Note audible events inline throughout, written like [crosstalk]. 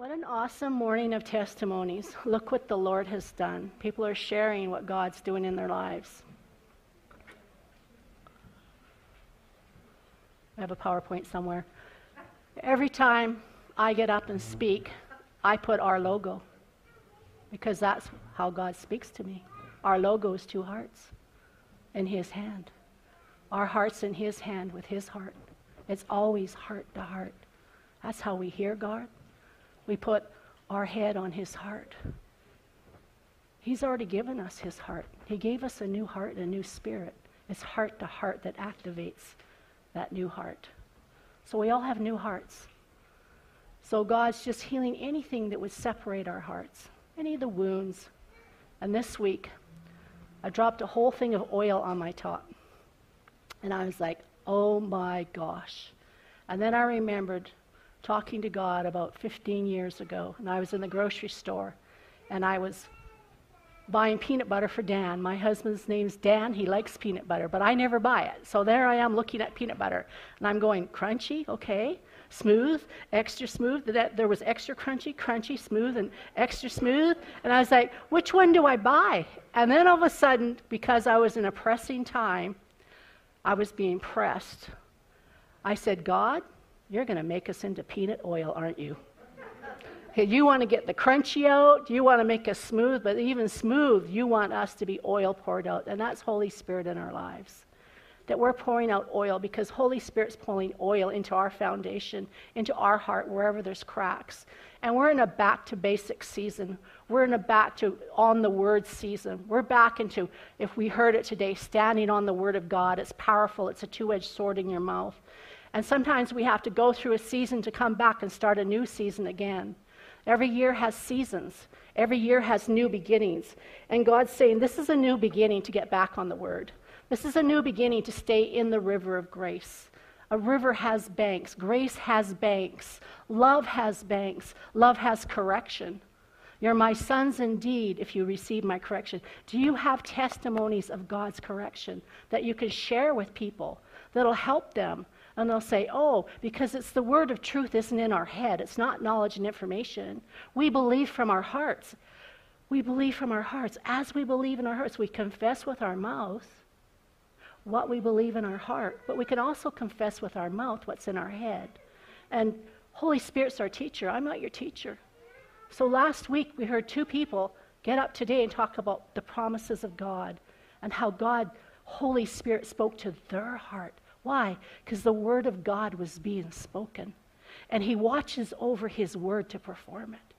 What an awesome morning of testimonies. Look what the Lord has done. People are sharing what God's doing in their lives. I have a PowerPoint somewhere. Every time I get up and speak, I put our logo because that's how God speaks to me. Our logo is two hearts in His hand. Our heart's in His hand with His heart. It's always heart to heart. That's how we hear God. We put our head on his heart. He's already given us his heart. He gave us a new heart and a new spirit. It's heart to heart that activates that new heart. So we all have new hearts. So God's just healing anything that would separate our hearts, any of the wounds. And this week, I dropped a whole thing of oil on my top. And I was like, oh my gosh. And then I remembered talking to God about 15 years ago, and I was in the grocery store, and I was buying peanut butter for Dan. My husband's name's Dan. He likes peanut butter, but I never buy it. So there I am looking at peanut butter, and I'm going crunchy, okay, smooth, extra smooth. That there was extra crunchy, crunchy, smooth, and extra smooth. And I was like, which one do I buy? And then all of a sudden, because I was in a pressing time, I was being pressed. I said, God, you're going to make us into peanut oil, aren't you? You want to get the crunchy out, you want to make us smooth, but even smooth, you want us to be oil poured out. And that's Holy Spirit in our lives. That we're pouring out oil because Holy Spirit's pouring oil into our foundation, into our heart, wherever there's cracks. And we're in a back to basics season. We're in a back to on the word season. We're back into, if we heard it today, standing on the word of God. It's powerful, it's a two edged sword in your mouth. And sometimes we have to go through a season to come back and start a new season again. Every year has seasons. Every year has new beginnings. And God's saying, This is a new beginning to get back on the word. This is a new beginning to stay in the river of grace. A river has banks. Grace has banks. Love has banks. Love has correction. You're my sons indeed if you receive my correction. Do you have testimonies of God's correction that you can share with people that'll help them? And they'll say, oh, because it's the word of truth isn't in our head. It's not knowledge and information. We believe from our hearts. We believe from our hearts. As we believe in our hearts, we confess with our mouth what we believe in our heart, but we can also confess with our mouth what's in our head. And Holy Spirit's our teacher. I'm not your teacher. So last week we heard two people get up today and talk about the promises of God and how God, Holy Spirit, spoke to their heart why? Because the word of God was being spoken. And he watches over his word to perform it.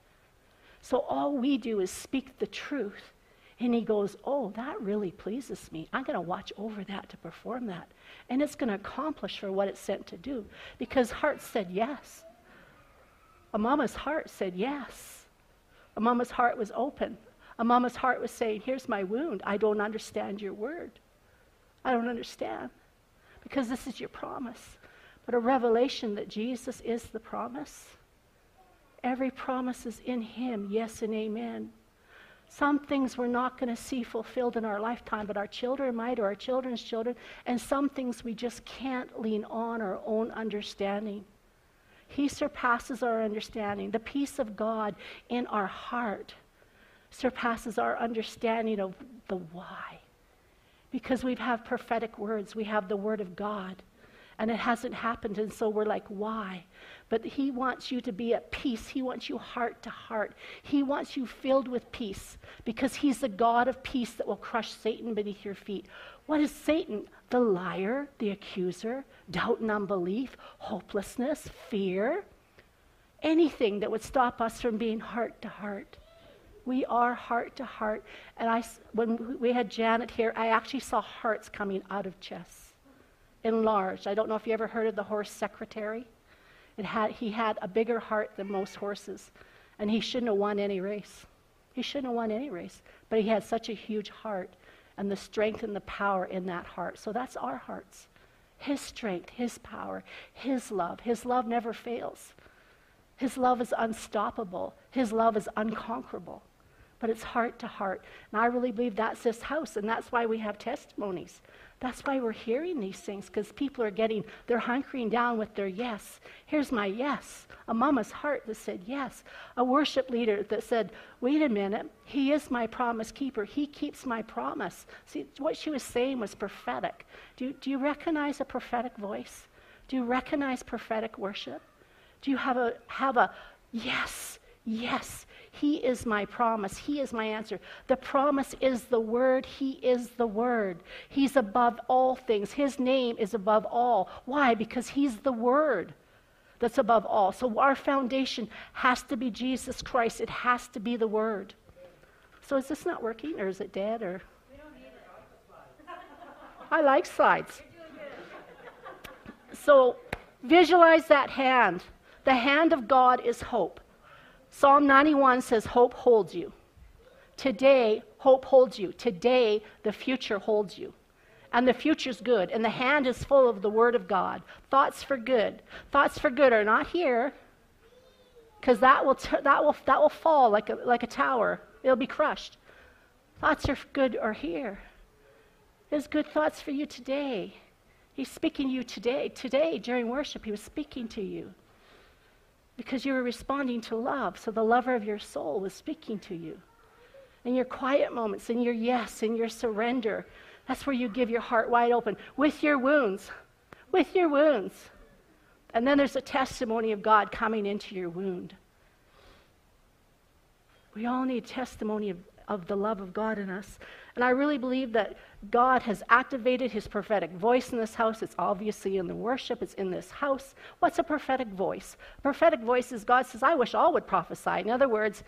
So all we do is speak the truth. And he goes, Oh, that really pleases me. I'm going to watch over that to perform that. And it's going to accomplish for what it's sent to do. Because heart said yes. A mama's heart said yes. A mama's heart was open. A mama's heart was saying, Here's my wound. I don't understand your word. I don't understand because this is your promise. But a revelation that Jesus is the promise. Every promise is in Him, yes and amen. Some things we're not going to see fulfilled in our lifetime, but our children might, or our children's children, and some things we just can't lean on our own understanding. He surpasses our understanding. The peace of God in our heart surpasses our understanding of the why because we have prophetic words. We have the word of God. And it hasn't happened. And so we're like, why? But He wants you to be at peace. He wants you heart to heart. He wants you filled with peace because He's the God of peace that will crush Satan beneath your feet. What is Satan? The liar, the accuser, doubt and unbelief, hopelessness, fear, anything that would stop us from being heart to heart. We are heart to heart. And I, when we had Janet here, I actually saw hearts coming out of chests, enlarged. I don't know if you ever heard of the horse Secretariat. It had, he had a bigger heart than most horses, and he shouldn't have won any race. He shouldn't have won any race, but he had such a huge heart and the strength and the power in that heart. So that's our hearts. His strength, His power, His love. His love never fails. His love is unstoppable. His love is unconquerable. But it's heart to heart. And I really believe that's this house, and that's why we have testimonies. That's why we're hearing these things, because people are getting, they're hunkering down with their yes. Here's my yes. A mama's heart that said yes. A worship leader that said, wait a minute, he is my promise keeper. He keeps my promise. See, what she was saying was prophetic. Do, do you recognize a prophetic voice? Do you recognize prophetic worship? Do you have a, have a yes, yes, he is my promise. He is my answer. The promise is the Word. He is the Word. He's above all things. His name is above all. Why? Because He's the Word that's above all. So our foundation has to be Jesus Christ, it has to be the Word. So is this not working, or is it dead, or? I like slides. So visualize that hand. The hand of God is hope. Psalm 91 says, Hope holds you. Today, hope holds you. Today, the future holds you. And the future's good. And the hand is full of the Word of God. Thoughts for good. Thoughts for good are not here, because that will, t- that, will, that will fall like a, like a tower. It'll be crushed. Thoughts are good are here. There's good thoughts for you today. He's speaking to you today. Today, during worship, he was speaking to you because you were responding to love. So the lover of your soul was speaking to you. In your quiet moments, in your yes, in your surrender, that's where you give your heart wide open with your wounds, with your wounds. And then there's a testimony of God coming into your wound. We all need testimony of, of the love of God in us. And I really believe that God has activated his prophetic voice in this house. It's obviously in the worship, it's in this house. What's a prophetic voice? A prophetic voice is God says, I wish all would prophesy. In other words,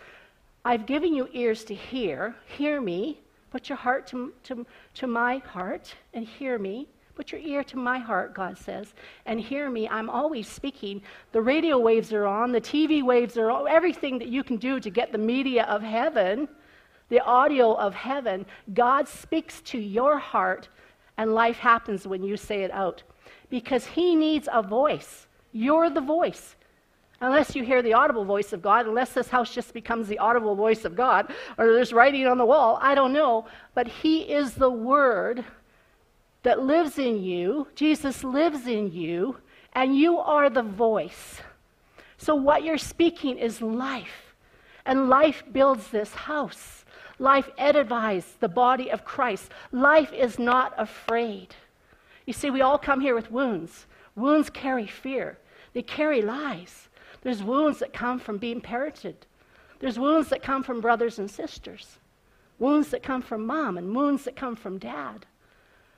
I've given you ears to hear. Hear me. Put your heart to, to, to my heart and hear me. Put your ear to my heart, God says, and hear me. I'm always speaking. The radio waves are on, the TV waves are on, everything that you can do to get the media of heaven the audio of heaven, God speaks to your heart, and life happens when you say it out. Because He needs a voice. You're the voice. Unless you hear the audible voice of God, unless this house just becomes the audible voice of God, or there's writing on the wall, I don't know. But He is the Word that lives in you. Jesus lives in you, and you are the voice. So what you're speaking is life, and life builds this house. Life edifies the body of Christ. Life is not afraid. You see, we all come here with wounds. Wounds carry fear, they carry lies. There's wounds that come from being parented, there's wounds that come from brothers and sisters, wounds that come from mom, and wounds that come from dad.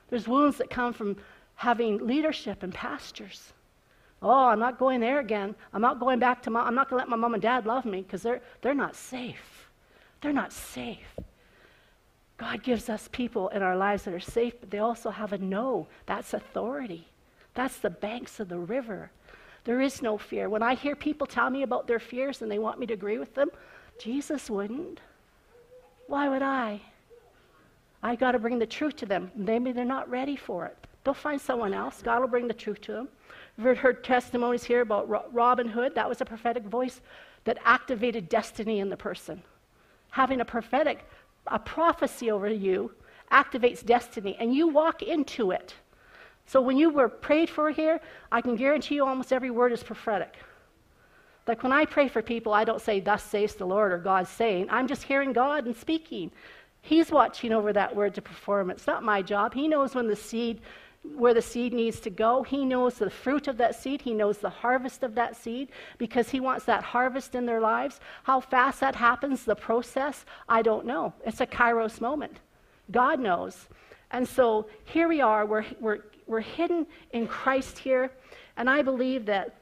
There's wounds that come from having leadership and pastors. Oh, I'm not going there again. I'm not going back to mom. I'm not going to let my mom and dad love me because they're, they're not safe. They're not safe. God gives us people in our lives that are safe, but they also have a no. That's authority. That's the banks of the river. There is no fear. When I hear people tell me about their fears and they want me to agree with them, Jesus wouldn't. Why would I? I got to bring the truth to them. Maybe they're not ready for it. They'll find someone else. God will bring the truth to them. We've heard testimonies here about Robin Hood. That was a prophetic voice that activated destiny in the person having a prophetic, a prophecy over you activates destiny, and you walk into it. So when you were prayed for here, I can guarantee you almost every word is prophetic. Like when I pray for people, I don't say, Thus says the Lord or God's saying. I'm just hearing God and speaking. He's watching over that word to perform. It's not my job. He knows when the seed where the seed needs to go. He knows the fruit of that seed. He knows the harvest of that seed because He wants that harvest in their lives. How fast that happens, the process, I don't know. It's a kairos moment. God knows. And so here we are. We're, we're, we're hidden in Christ here. And I believe that,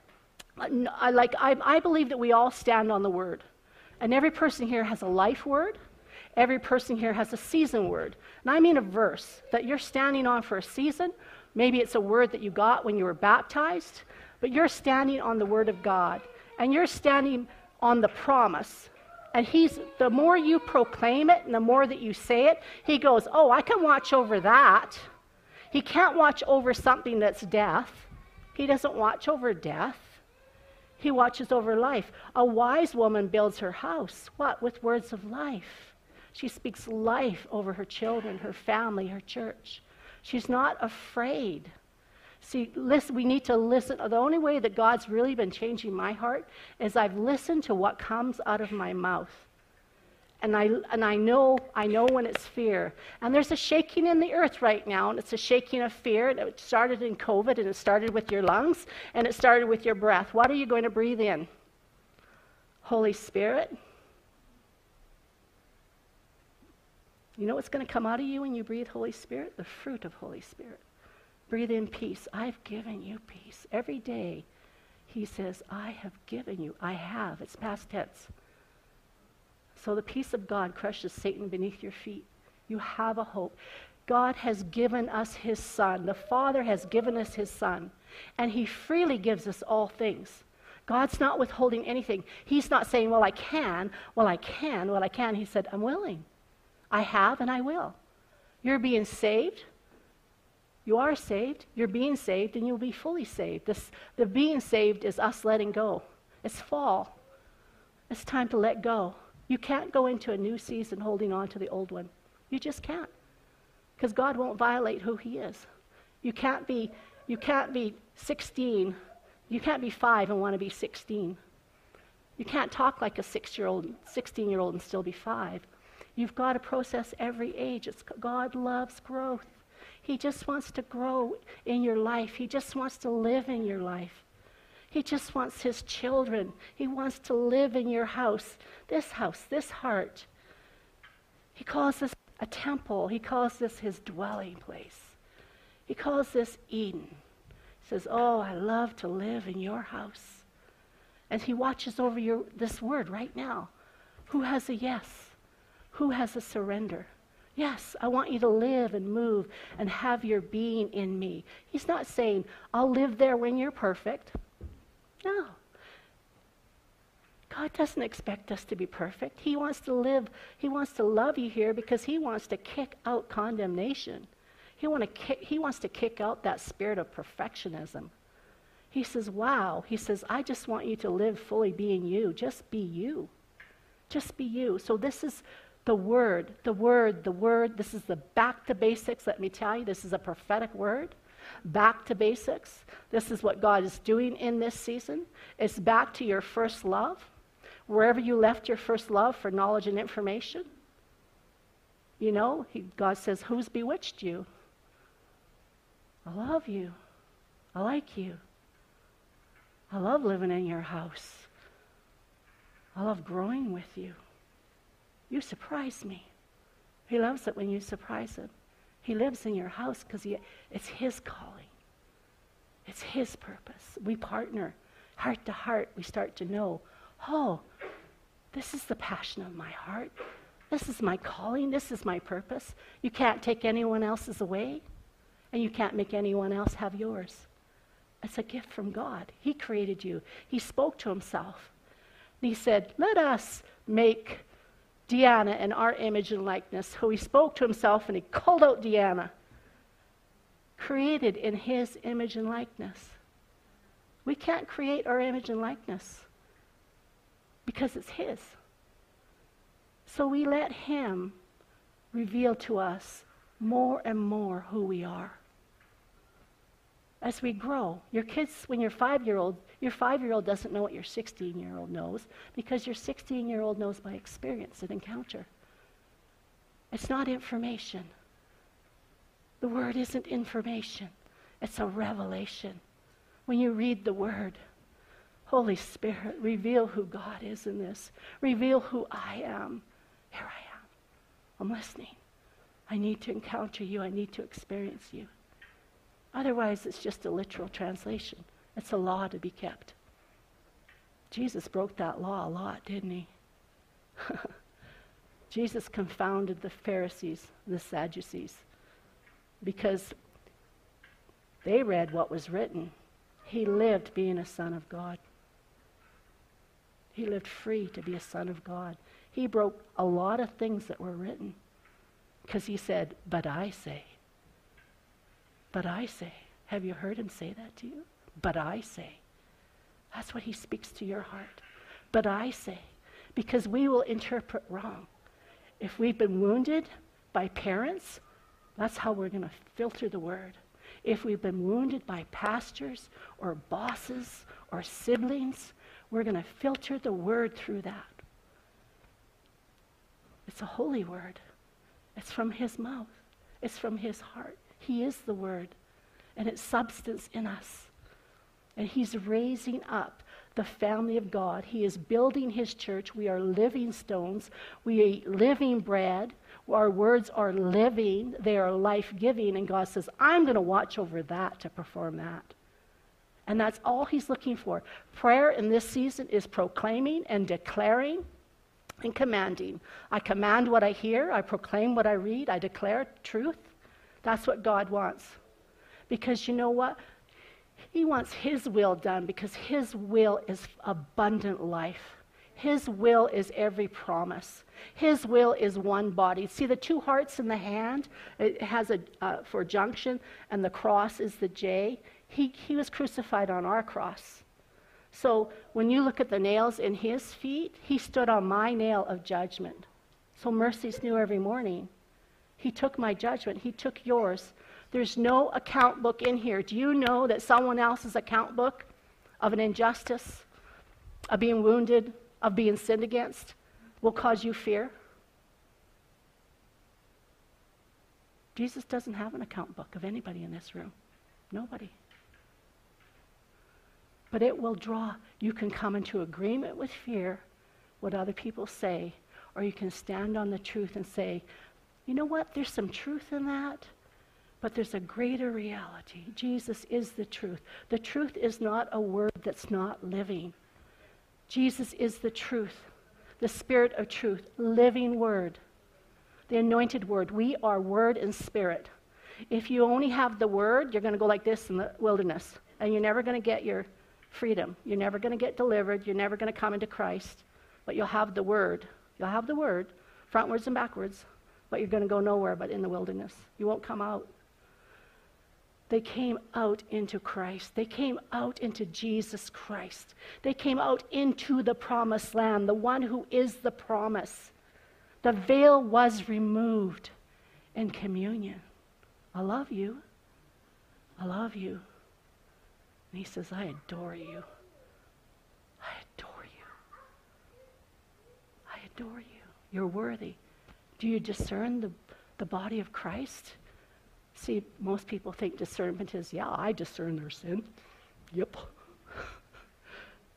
like, I, I believe that we all stand on the word. And every person here has a life word. Every person here has a season word. And I mean a verse that you're standing on for a season Maybe it's a word that you got when you were baptized, but you're standing on the word of God and you're standing on the promise. And he's the more you proclaim it and the more that you say it, he goes, "Oh, I can watch over that." He can't watch over something that's death. He doesn't watch over death. He watches over life. A wise woman builds her house, what? With words of life. She speaks life over her children, her family, her church. She's not afraid. See, listen, we need to listen. The only way that God's really been changing my heart is I've listened to what comes out of my mouth. And I, and I know I know when it's fear. And there's a shaking in the earth right now, and it's a shaking of fear. It started in COVID, and it started with your lungs, and it started with your breath. What are you going to breathe in? Holy Spirit. You know what's going to come out of you when you breathe Holy Spirit? The fruit of Holy Spirit. Breathe in peace. I've given you peace. Every day, he says, I have given you. I have. It's past tense. So the peace of God crushes Satan beneath your feet. You have a hope. God has given us his Son. The Father has given us his Son. And he freely gives us all things. God's not withholding anything. He's not saying, Well, I can, well, I can, well, I can. He said, I'm willing. I have and I will. You're being saved. You are saved. You're being saved, and you'll be fully saved. This, the being saved is us letting go. It's fall. It's time to let go. You can't go into a new season holding on to the old one. You just can't. Because God won't violate who He is. You can't be, you can't be 16. You can't be five and want to be 16. You can't talk like a six year old, 16 year old and still be five. You've got to process every age. It's, God loves growth. He just wants to grow in your life. He just wants to live in your life. He just wants his children. He wants to live in your house, this house, this heart. He calls this a temple. He calls this his dwelling place. He calls this Eden. He says, Oh, I love to live in your house. And he watches over your, this word right now. Who has a yes? Who has a surrender? Yes, I want you to live and move and have your being in me. He's not saying, I'll live there when you're perfect. No. God doesn't expect us to be perfect. He wants to live, He wants to love you here because He wants to kick out condemnation. He, want to kick, he wants to kick out that spirit of perfectionism. He says, Wow. He says, I just want you to live fully being you. Just be you. Just be you. So, this is the word, the word, the word. This is the back to basics. Let me tell you, this is a prophetic word back to basics. This is what God is doing in this season. It's back to your first love, wherever you left your first love for knowledge and information. You know, he, God says, Who's bewitched you? I love you. I like you. I love living in your house. I love growing with you. You surprise me. He loves it when you surprise him. He lives in your house because it's His calling, it's His purpose. We partner heart to heart. We start to know, oh, this is the passion of my heart. This is my calling. This is my purpose. You can't take anyone else's away, and you can't make anyone else have yours. It's a gift from God. He created you, He spoke to Himself. And He said, Let us make Deanna in our image and likeness, who he spoke to himself and he called out Deanna, created in his image and likeness. We can't create our image and likeness because it's his. So we let him reveal to us more and more who we are as we grow. Your kids, when you're five year old, your five year old doesn't know what your 16 year old knows because your 16 year old knows by experience and encounter. It's not information. The word isn't information, it's a revelation. When you read the word, Holy Spirit, reveal who God is in this. Reveal who I am. Here I am. I'm listening. I need to encounter you. I need to experience you. Otherwise, it's just a literal translation. It's a law to be kept. Jesus broke that law a lot, didn't he? [laughs] Jesus confounded the Pharisees, the Sadducees, because they read what was written. He lived being a son of God. He lived free to be a son of God. He broke a lot of things that were written because he said, But I say. But I say. Have you heard him say that to you? But I say. That's what he speaks to your heart. But I say. Because we will interpret wrong. If we've been wounded by parents, that's how we're going to filter the word. If we've been wounded by pastors or bosses or siblings, we're going to filter the word through that. It's a holy word. It's from his mouth. It's from his heart. He is the word. And it's substance in us. And he's raising up the family of God. He is building his church. We are living stones. We eat living bread. Our words are living, they are life giving. And God says, I'm going to watch over that to perform that. And that's all he's looking for. Prayer in this season is proclaiming and declaring and commanding. I command what I hear, I proclaim what I read, I declare truth. That's what God wants. Because you know what? He wants His will done because His will is abundant life. His will is every promise. His will is one body. See the two hearts in the hand? It has a uh, for junction, and the cross is the J. He, he was crucified on our cross. So when you look at the nails in his feet, he stood on my nail of judgment. So mercy's new every morning. He took my judgment, he took yours. There's no account book in here. Do you know that someone else's account book of an injustice, of being wounded, of being sinned against, will cause you fear? Jesus doesn't have an account book of anybody in this room. Nobody. But it will draw. You can come into agreement with fear, what other people say, or you can stand on the truth and say, you know what? There's some truth in that, but there's a greater reality. Jesus is the truth. The truth is not a word that's not living. Jesus is the truth, the spirit of truth, living word, the anointed word. We are word and spirit. If you only have the word, you're going to go like this in the wilderness, and you're never going to get your freedom. You're never going to get delivered. You're never going to come into Christ. But you'll have the word. You'll have the word, frontwards and backwards, but you're going to go nowhere but in the wilderness. You won't come out. They came out into Christ. They came out into Jesus Christ. They came out into the promised land, the one who is the promise. The veil was removed in communion. I love you. I love you. And he says, I adore you. I adore you. I adore you. You're worthy. Do you discern the, the body of Christ? See, most people think discernment is, yeah, I discern their sin. Yep.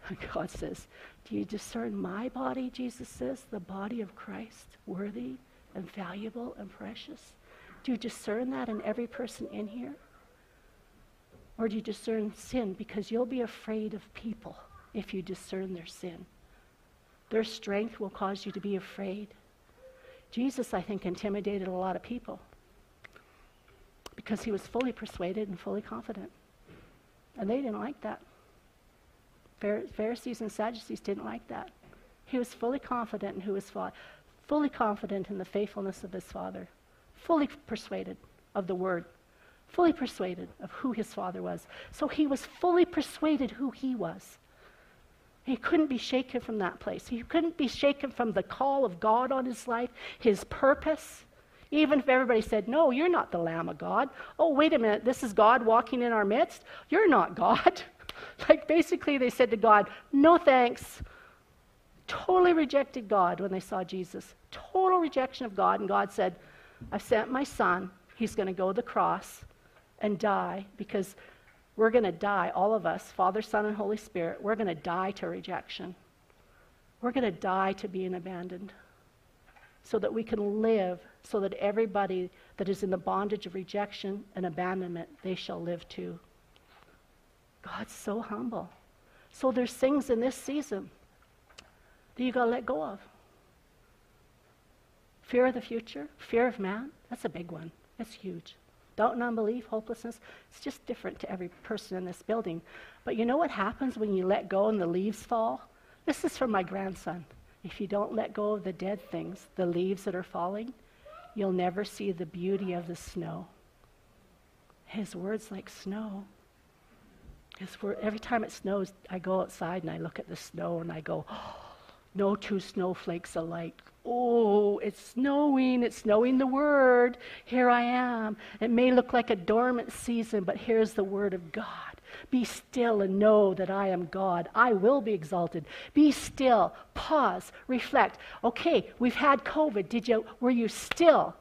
[laughs] God says, Do you discern my body, Jesus says, the body of Christ, worthy and valuable and precious? Do you discern that in every person in here? Or do you discern sin? Because you'll be afraid of people if you discern their sin. Their strength will cause you to be afraid. Jesus, I think, intimidated a lot of people because he was fully persuaded and fully confident. And they didn't like that. Pharisees and Sadducees didn't like that. He was fully confident in who his father, fully confident in the faithfulness of his father, fully persuaded of the word fully persuaded of who his father was. So he was fully persuaded who he was. He couldn't be shaken from that place. He couldn't be shaken from the call of God on his life, his purpose. Even if everybody said, No, you're not the Lamb of God. Oh, wait a minute, this is God walking in our midst. You're not God. [laughs] like basically, they said to God, No thanks. Totally rejected God when they saw Jesus. Total rejection of God. And God said, I've sent my son. He's going to go to the cross and die because we're going to die, all of us, Father, Son, and Holy Spirit, we're going to die to rejection. We're going to die to being abandoned so that we can live, so that everybody that is in the bondage of rejection and abandonment, they shall live too. God's so humble. So there's things in this season that you got to let go of. Fear of the future, fear of man, that's a big one. It's huge. Doubt and unbelief, hopelessness, it's just different to every person in this building. But you know what happens when you let go and the leaves fall? This is from my grandson. If you don't let go of the dead things, the leaves that are falling, you'll never see the beauty of the snow. His words like snow. His word, every time it snows, I go outside and I look at the snow and I go, oh, [gasps] no two snowflakes alike. oh, it's snowing, it's snowing the word. Here I am. It may look like a dormant season, but here's the word of God. Be still and know that I am God. I will be exalted. Be still. Pause. Reflect. Okay, we've had COVID. Did you were you still?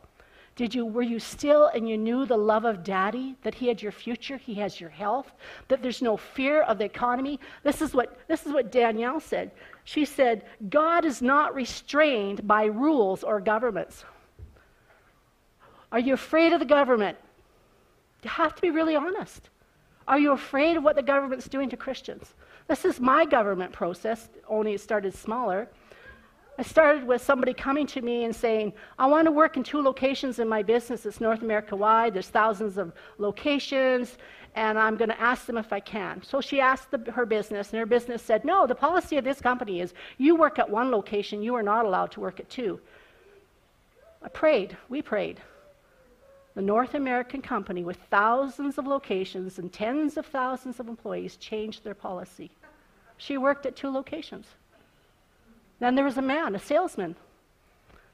Did you were you still and you knew the love of daddy that he had your future, he has your health, that there's no fear of the economy? This is what this is what Danielle said. She said, God is not restrained by rules or governments. Are you afraid of the government? You have to be really honest. Are you afraid of what the government's doing to Christians? This is my government process, only it started smaller. I started with somebody coming to me and saying, I want to work in two locations in my business. It's North America wide, there's thousands of locations, and I'm going to ask them if I can. So she asked the, her business, and her business said, No, the policy of this company is you work at one location, you are not allowed to work at two. I prayed, we prayed. The North American company, with thousands of locations and tens of thousands of employees, changed their policy. She worked at two locations. Then there was a man, a salesman.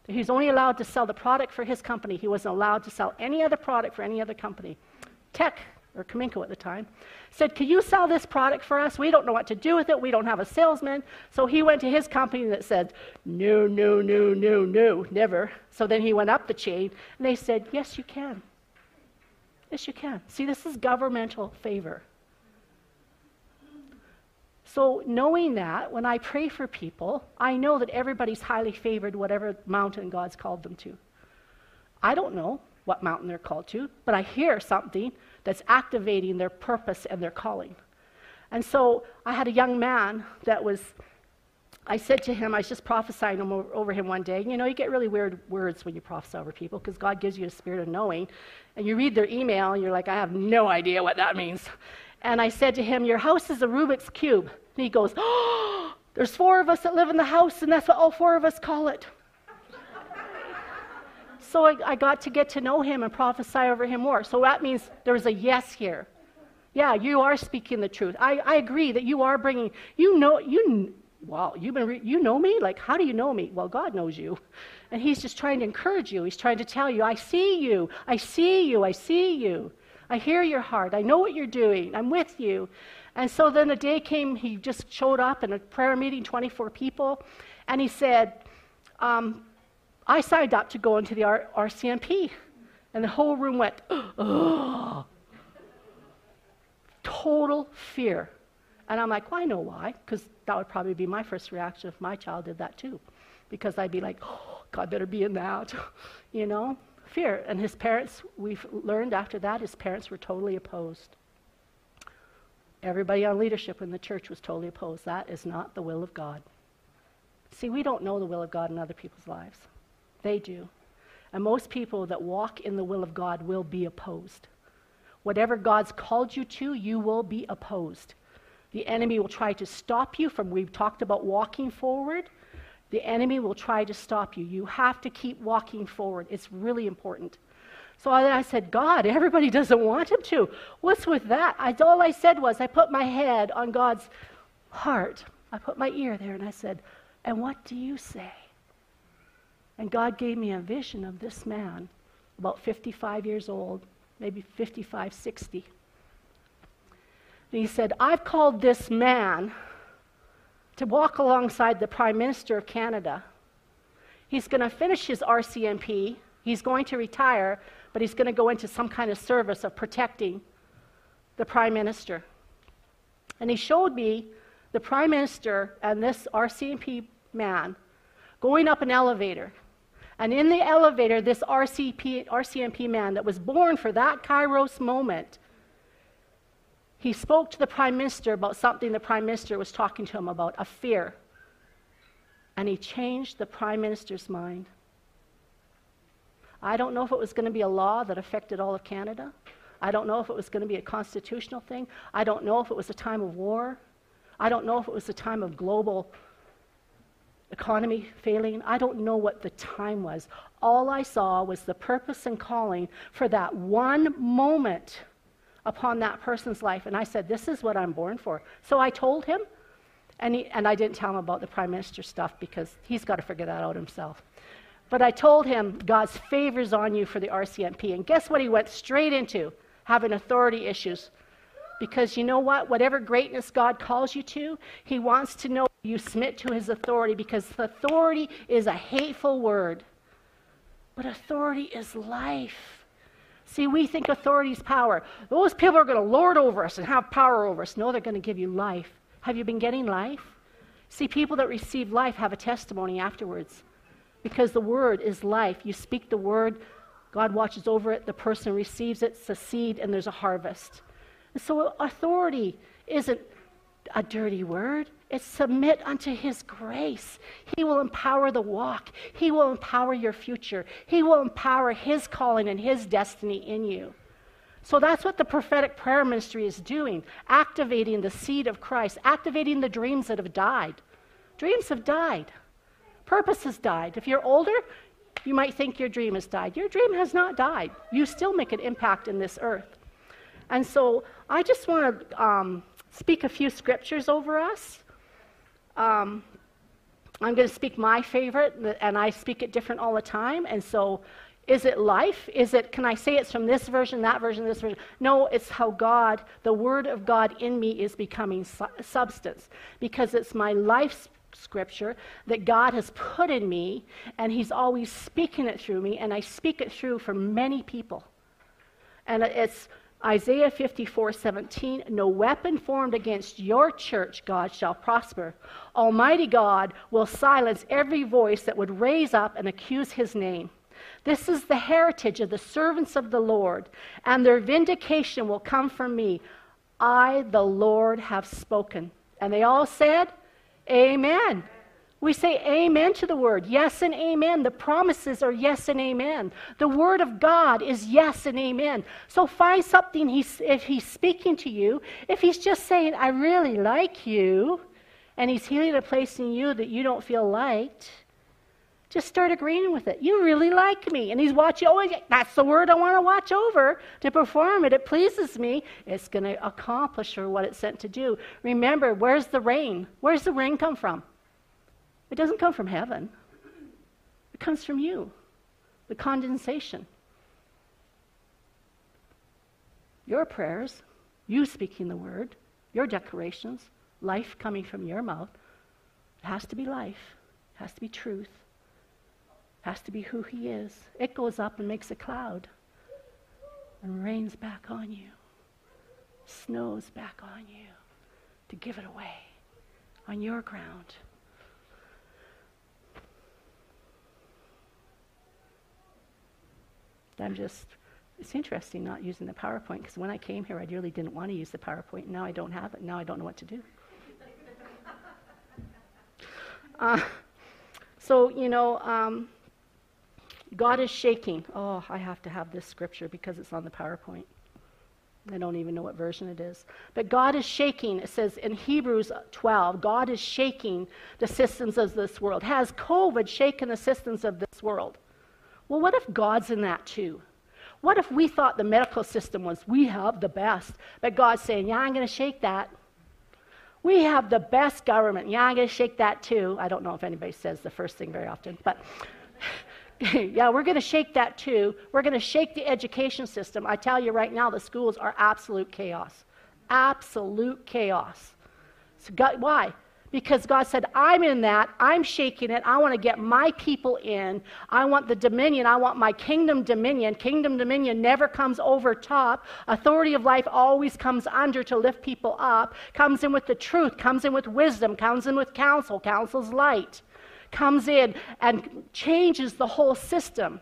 He was only allowed to sell the product for his company. He wasn't allowed to sell any other product for any other company. Teck, or Cominco at the time, said, Can you sell this product for us? We don't know what to do with it. We don't have a salesman. So he went to his company that said, No, no, no, no, no, never. So then he went up the chain and they said, Yes, you can. Yes, you can. See, this is governmental favor. So, knowing that, when I pray for people, I know that everybody's highly favored, whatever mountain God's called them to. I don't know what mountain they're called to, but I hear something that's activating their purpose and their calling. And so, I had a young man that was, I said to him, I was just prophesying over him one day. You know, you get really weird words when you prophesy over people because God gives you a spirit of knowing. And you read their email and you're like, I have no idea what that means. And I said to him, Your house is a Rubik's Cube. And he goes, Oh, [gasps] there's four of us that live in the house, and that's what all four of us call it. So I, I, got to get to know him and prophesy over him more. So that means there's a yes here. Yeah, you are speaking the truth. I, I agree that you are bringing, you know, you, wow, you've been, re- you know me? Like, how do you know me? Well, God knows you. And He's just trying to encourage you. He's trying to tell you, I see you, I see you, I see you. I hear your heart. I know what you're doing. I'm with you. And so then a day came, he just showed up in a prayer meeting, 24 people, and he said, um, I signed up to go into the R- RCMP. And the whole room went, oh. [gasps] Total fear. And I'm like, well, I know why, because that would probably be my first reaction if my child did that too. Because I'd be like, oh, God better be in that, [laughs] you know? Fear. And his parents, we've learned after that, his parents were totally opposed. Everybody on leadership in the church was totally opposed. That is not the will of God. See, we don't know the will of God in other people's lives. They do. And most people that walk in the will of God will be opposed. Whatever God's called you to, you will be opposed. The enemy will try to stop you from, we've talked about walking forward. The enemy will try to stop you. You have to keep walking forward. It's really important. So I, said, God, [laughs] everybody doesn't want him to. What's with that? I, all I said was, I put my head on God's heart. I put my ear there and I said, And what do you say? And God gave me a vision of this man, about 55 years old, maybe 55, 60. And he said, I've called this man to walk alongside the Prime Minister of Canada. He's going to finish his RCMP, he's going to retire, but he's going to go into some kind of service of protecting the prime minister. And he showed me the prime minister and this RCMP man going up an elevator. And in the elevator, this RCP, RCMP man that was born for that Kairos moment, he spoke to the prime minister about something the prime minister was talking to him about a fear. And he changed the prime minister's mind. I don't know if it was going to be a law that affected all of Canada. I don't know if it was going to be a constitutional thing. I don't know if it was a time of war. I don't know if it was a time of global economy failing. I don't know what the time was. All I saw was the purpose and calling for that one moment upon that person's life. And I said, This is what I'm born for. So I told him, And, he, and I didn't tell him about the prime minister stuff because he's got to figure that out himself. But I told him God's favors on you for the RCMP. And guess what he went straight into? Having authority issues. Because you know what? Whatever greatness God calls you to, he wants to know you submit to his authority because authority is a hateful word. But authority is life. See, we think authority is power. Those people are going to lord over us and have power over us. No, they're going to give you life. Have you been getting life? See, people that receive life have a testimony afterwards because the word is life. You speak the word, God watches over it, the person receives it, seed, and there's a harvest. And so authority isn't a dirty word. It's submit unto his grace. He will empower the walk. He will empower your future. He will empower his calling and his destiny in you. So that's what the prophetic prayer ministry is doing activating the seed of Christ, activating the dreams that have died. Dreams have died, purpose has died. If you're older, you might think your dream has died. Your dream has not died. You still make an impact in this earth. And so I just want to um, speak a few scriptures over us. Um, I'm going to speak my favorite, and I speak it different all the time. And so is it life? Is it, can I say it's from this version, that version, this version? No, it's how God, the Word of God in me is becoming su- substance because it's my life scripture that God has put in me and He's always speaking it through me, and I speak it through for many people. And it's Isaiah 54 17, no weapon formed against your church, God, shall prosper. Almighty God will silence every voice that would raise up and accuse his name. This is the heritage of the servants of the Lord, and their vindication will come from me. I, the Lord, have spoken. And they all said, Amen. We say amen to the word. Yes and amen. The promises are yes and amen. The word of God is yes and amen. So find something he's, if he's speaking to you. If he's just saying, I really like you, and he's healing a place in you that you don't feel liked, just start agreeing with it. You really like me. And he's watching, oh, that's the word I want to watch over to perform it. It pleases me. It's going to accomplish for what it's sent to do. Remember, where's the rain? Where's the rain come from? It doesn't come from heaven, it comes from you, the condensation. Your prayers, you speaking the word, your declarations, life coming from your mouth. It has to be life, it has to be truth it has to be who He is. It goes up and makes a cloud and rains back on you, snows back on you to give it away on your ground. I'm just, it's interesting not using the PowerPoint because when I came here, I really didn't want to use the PowerPoint. Now I don't have it. Now I don't know what to do. [laughs] uh, so, you know, um, God is shaking. Oh, I have to have this scripture because it's on the PowerPoint. I don't even know what version it is. But God is shaking. It says in Hebrews 12, God is shaking the systems of this world. Has COVID shaken the systems of this world? Well, what if God's in that too? What if we thought the medical system was, we have the best, but God's saying, yeah, I'm going to shake that. We have the best government. Yeah, I'm going to shake that too. I don't know if anybody says the first thing very often, but [laughs] yeah, we're going to shake that too. We're going to shake the education system. I tell you right now, the schools are absolute chaos. Absolute chaos. So God, why? Because God said, I'm in that. I'm shaking it. I want to get my people in. I want the dominion. I want my kingdom dominion. Kingdom dominion never comes over top. Authority of life always comes under to lift people up. Comes in with the truth, comes in with wisdom, comes in with counsel. Counsel's light comes in and changes the whole system.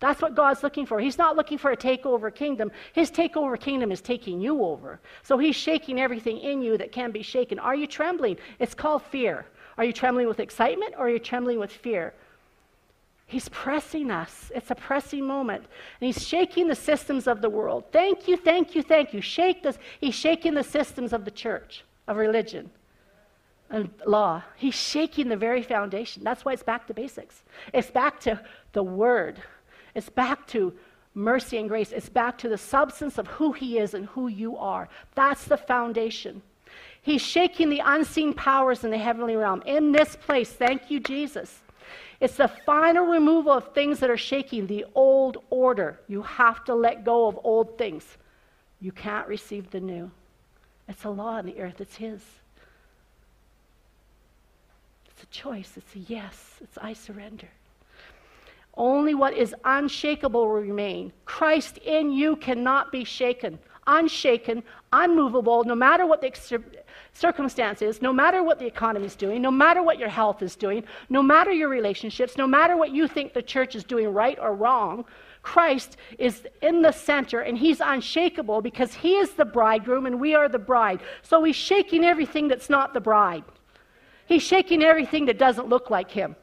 That's what God's looking for. He's not looking for a takeover kingdom. His takeover kingdom is taking you over. So he's shaking everything in you that can be shaken. Are you trembling? It's called fear. Are you trembling with excitement or are you trembling with fear? He's pressing us. It's a pressing moment. And he's shaking the systems of the world. Thank you, thank you, thank you. Shake this. He's shaking the systems of the church, of religion and law. He's shaking the very foundation. That's why it's back to basics. It's back to the Word. It's back to mercy and grace. It's back to the substance of who He is and who you are. That's the foundation. He's shaking the unseen powers in the heavenly realm. In this place, thank you, Jesus. It's the final removal of things that are shaking the old order. You have to let go of old things. You can't receive the new. It's a law on the earth, it's His. It's a choice, it's a yes, it's I surrender. Only what is unshakable will remain. Christ in you cannot be shaken. Unshaken, unmovable, no matter what the circumstance is, no matter what the economy is doing, no matter what your health is doing, no matter your relationships, no matter what you think the church is doing right or wrong, Christ is in the center and he's unshakable because he is the bridegroom and we are the bride. So he's shaking everything that's not the bride. He's shaking everything that doesn't look like him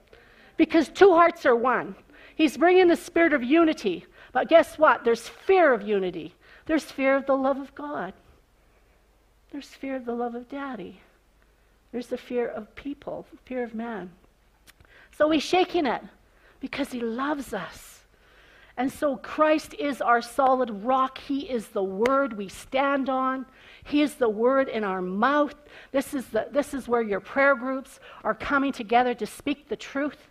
because two hearts are one. He's bringing the spirit of unity. But guess what? There's fear of unity, there's fear of the love of God, there's fear of the love of daddy, there's the fear of people, fear of man. So he's shaking it because he loves us. And so Christ is our solid rock. He is the word we stand on. He is the word in our mouth. This is, the, this is where your prayer groups are coming together to speak the truth.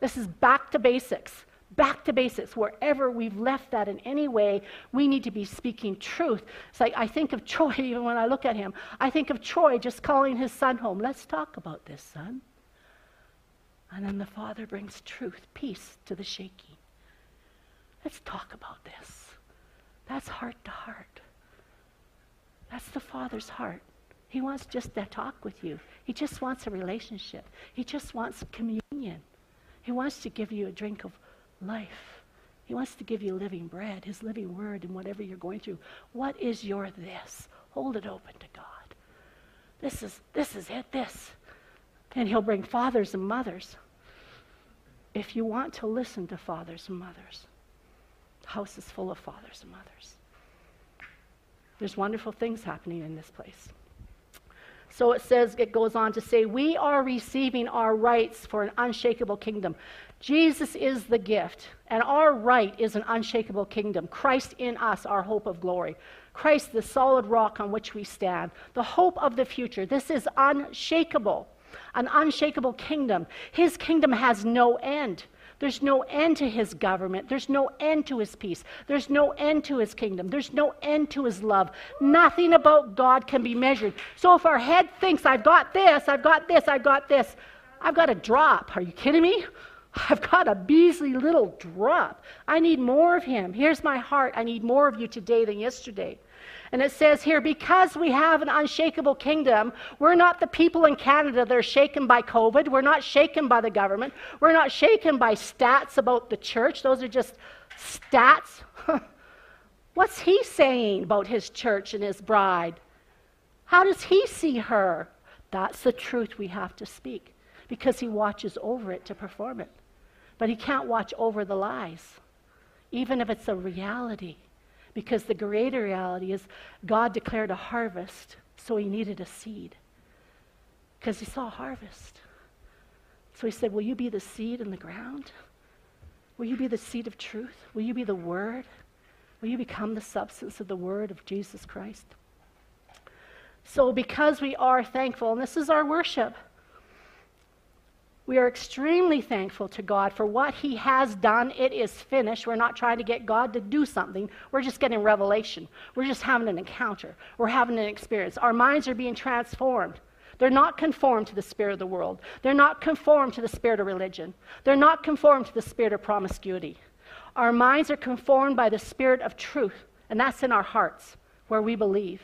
This is back to basics. Back to basics. Wherever we've left that in any way, we need to be speaking truth. It's like I think of [laughs] Troy, even when I look at him, I think of Troy just calling his son home. Let's talk about this, son. And then the father brings truth, peace to the shaking. Let's talk about this. That's heart to heart. That's the Father's heart. He wants just to talk with you. He just wants a relationship. He just wants communion. He wants to give you a drink of life. He wants to give you living bread, His living word, and whatever you're going through. What is your this? Hold it open to God. This is this is it. This, and He'll bring fathers and mothers. If you want to listen to fathers and mothers, house is full of fathers and mothers. There's wonderful things happening in this place. So it says, it goes on to say, we are receiving our rights for an unshakable kingdom. Jesus is the gift, and our right is an unshakable kingdom. Christ in us, our hope of glory. Christ, the solid rock on which we stand. The hope of the future. This is unshakable, an unshakable kingdom. His kingdom has no end. There's no end to his government. There's no end to his peace. There's no end to his kingdom. There's no end to his love. Nothing about God can be measured. So if our head thinks, I've got this, I've got this, I've got this, I've got a drop. Are you kidding me? I've got a Beasley little drop. I need more of him. Here's my heart. I need more of you today than yesterday. And it says here, because we have an unshakable kingdom, we're not the people in Canada that are shaken by COVID. We're not shaken by the government. We're not shaken by stats about the church. Those are just stats. [laughs] What's he saying about his church and his bride? How does he see her? That's the truth we have to speak because he watches over it to perform it. But he can't watch over the lies, even if it's a reality. Because the greater reality is God declared a harvest, so he needed a seed. Because he saw a harvest. So he said, Will you be the seed in the ground? Will you be the seed of truth? Will you be the word? Will you become the substance of the word of Jesus Christ? So, because we are thankful, and this is our worship, we are extremely thankful to God for what He has done. It is finished. We're not trying to get God to do something. We're just getting revelation. We're just having an encounter. We're having an experience. Our minds are being transformed. They're not conformed to the spirit of the world. They're not conformed to the spirit of religion. They're not conformed to the spirit of promiscuity. Our minds are conformed by the spirit of truth, and that's in our hearts where we believe.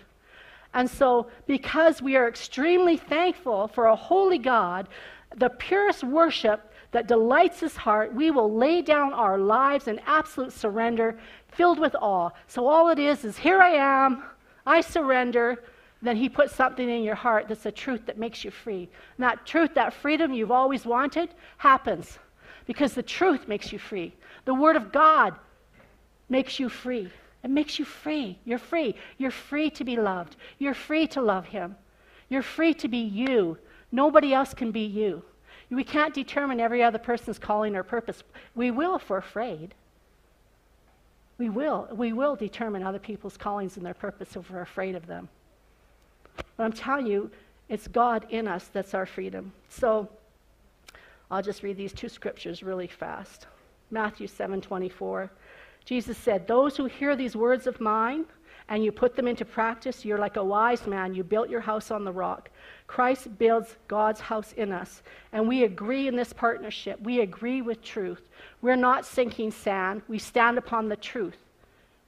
And so, because we are extremely thankful for a holy God the purest worship that delights his heart, we will lay down our lives in absolute surrender, filled with awe. So all it is is, here I am, I surrender. Then he puts something in your heart that's a truth that makes you free. And that truth, that freedom you've always wanted, happens because the truth makes you free. The Word of God makes you free. It makes you free. You're free. You're free to be loved. You're free to love Him. You're free to be you Nobody else can be you. We can't determine every other person's calling or purpose. We will if we're afraid. We will. We will determine other people's callings and their purpose if we're afraid of them. But I'm telling you, It's God in us that's our freedom. So I'll just read these two scriptures really fast. Matthew 7:24. Jesus said, "Those who hear these words of mine and you put them into practice, you're like a wise man. You built your house on the rock. Christ builds God's house in us, and we agree in this partnership. We agree with truth. We're not sinking sand. We stand upon the truth.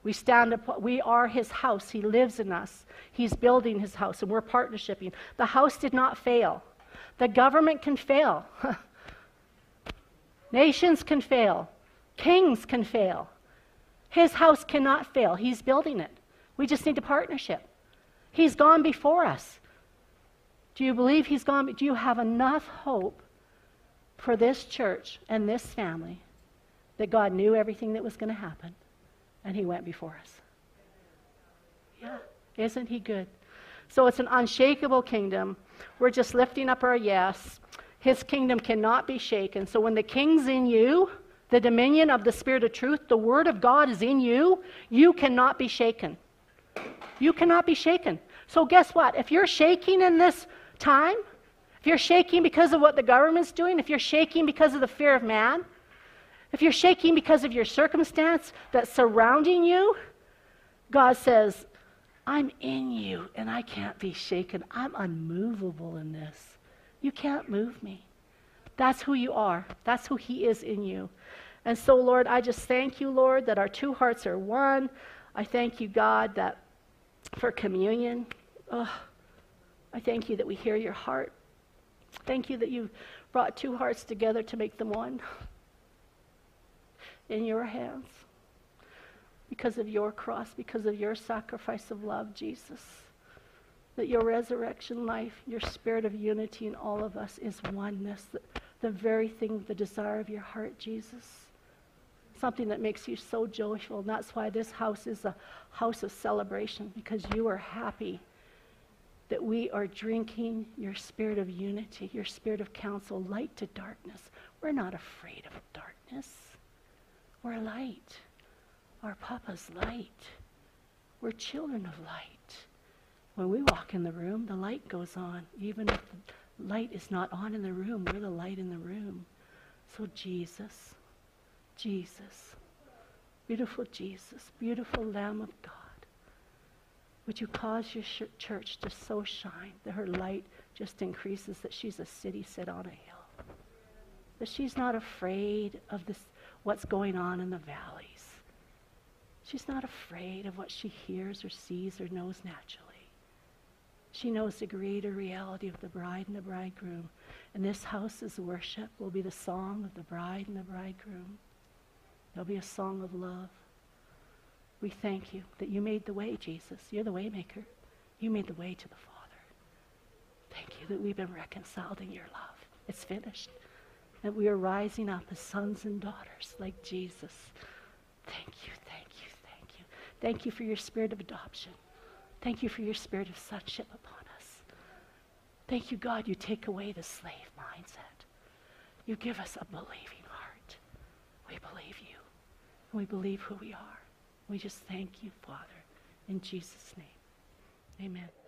We stand up, we are his house. He lives in us. He's building his house, and we're partnershiping. The house did not fail. The government can fail. [laughs] Nations can fail. Kings can fail. His house cannot fail. He's building it. We just need a partnership. He's gone before us. Do you believe he's gone? Do you have enough hope for this church and this family that God knew everything that was going to happen and he went before us? Yeah. Isn't he good? So it's an unshakable kingdom. We're just lifting up our yes. His kingdom cannot be shaken. So when the king's in you, the dominion of the Spirit of truth, the Word of God is in you, you cannot be shaken. You cannot be shaken. So, guess what? If you're shaking in this time, if you're shaking because of what the government's doing, if you're shaking because of the fear of man, if you're shaking because of your circumstance that's surrounding you, God says, I'm in you and I can't be shaken. I'm unmovable in this. You can't move me. That's who you are. That's who He is in you. And so, Lord, I just thank you, Lord, that our two hearts are one. I thank you, God, that for communion, oh, I thank you that we hear your heart. Thank you that you brought two hearts together to make them one in your hands because of your cross, because of your sacrifice of love, Jesus. That your resurrection life, your spirit of unity in all of us is oneness, the, the very thing, the desire of your heart, Jesus. Something that makes you so joyful. And that's why this house is a house of celebration, because you are happy that we are drinking your spirit of unity, your spirit of counsel, light to darkness. We're not afraid of darkness. We're light. Our Papa's light. We're children of light. When we walk in the room, the light goes on. Even if the light is not on in the room, we're the light in the room. So, Jesus, Jesus, beautiful Jesus, beautiful Lamb of God, would you cause your sh- church to so shine that her light just increases, that she's a city set on a hill? That she's not afraid of this, what's going on in the valleys. She's not afraid of what she hears or sees or knows naturally. She knows the greater reality of the bride and the bridegroom. And this house's worship will be the song of the bride and the bridegroom. There'll be a song of love. We thank you that you made the way, Jesus. You're the waymaker. You made the way to the Father. Thank you that we've been reconciled in your love. It's finished. That we are rising up as sons and daughters like Jesus. Thank you, thank you, thank you. Thank you for your spirit of adoption. Thank you for your spirit of sonship upon us. Thank you, God, you take away the slave mindset. You give us a believing heart. We believe you. We believe who we are. We just thank you, Father, in Jesus' name. Amen.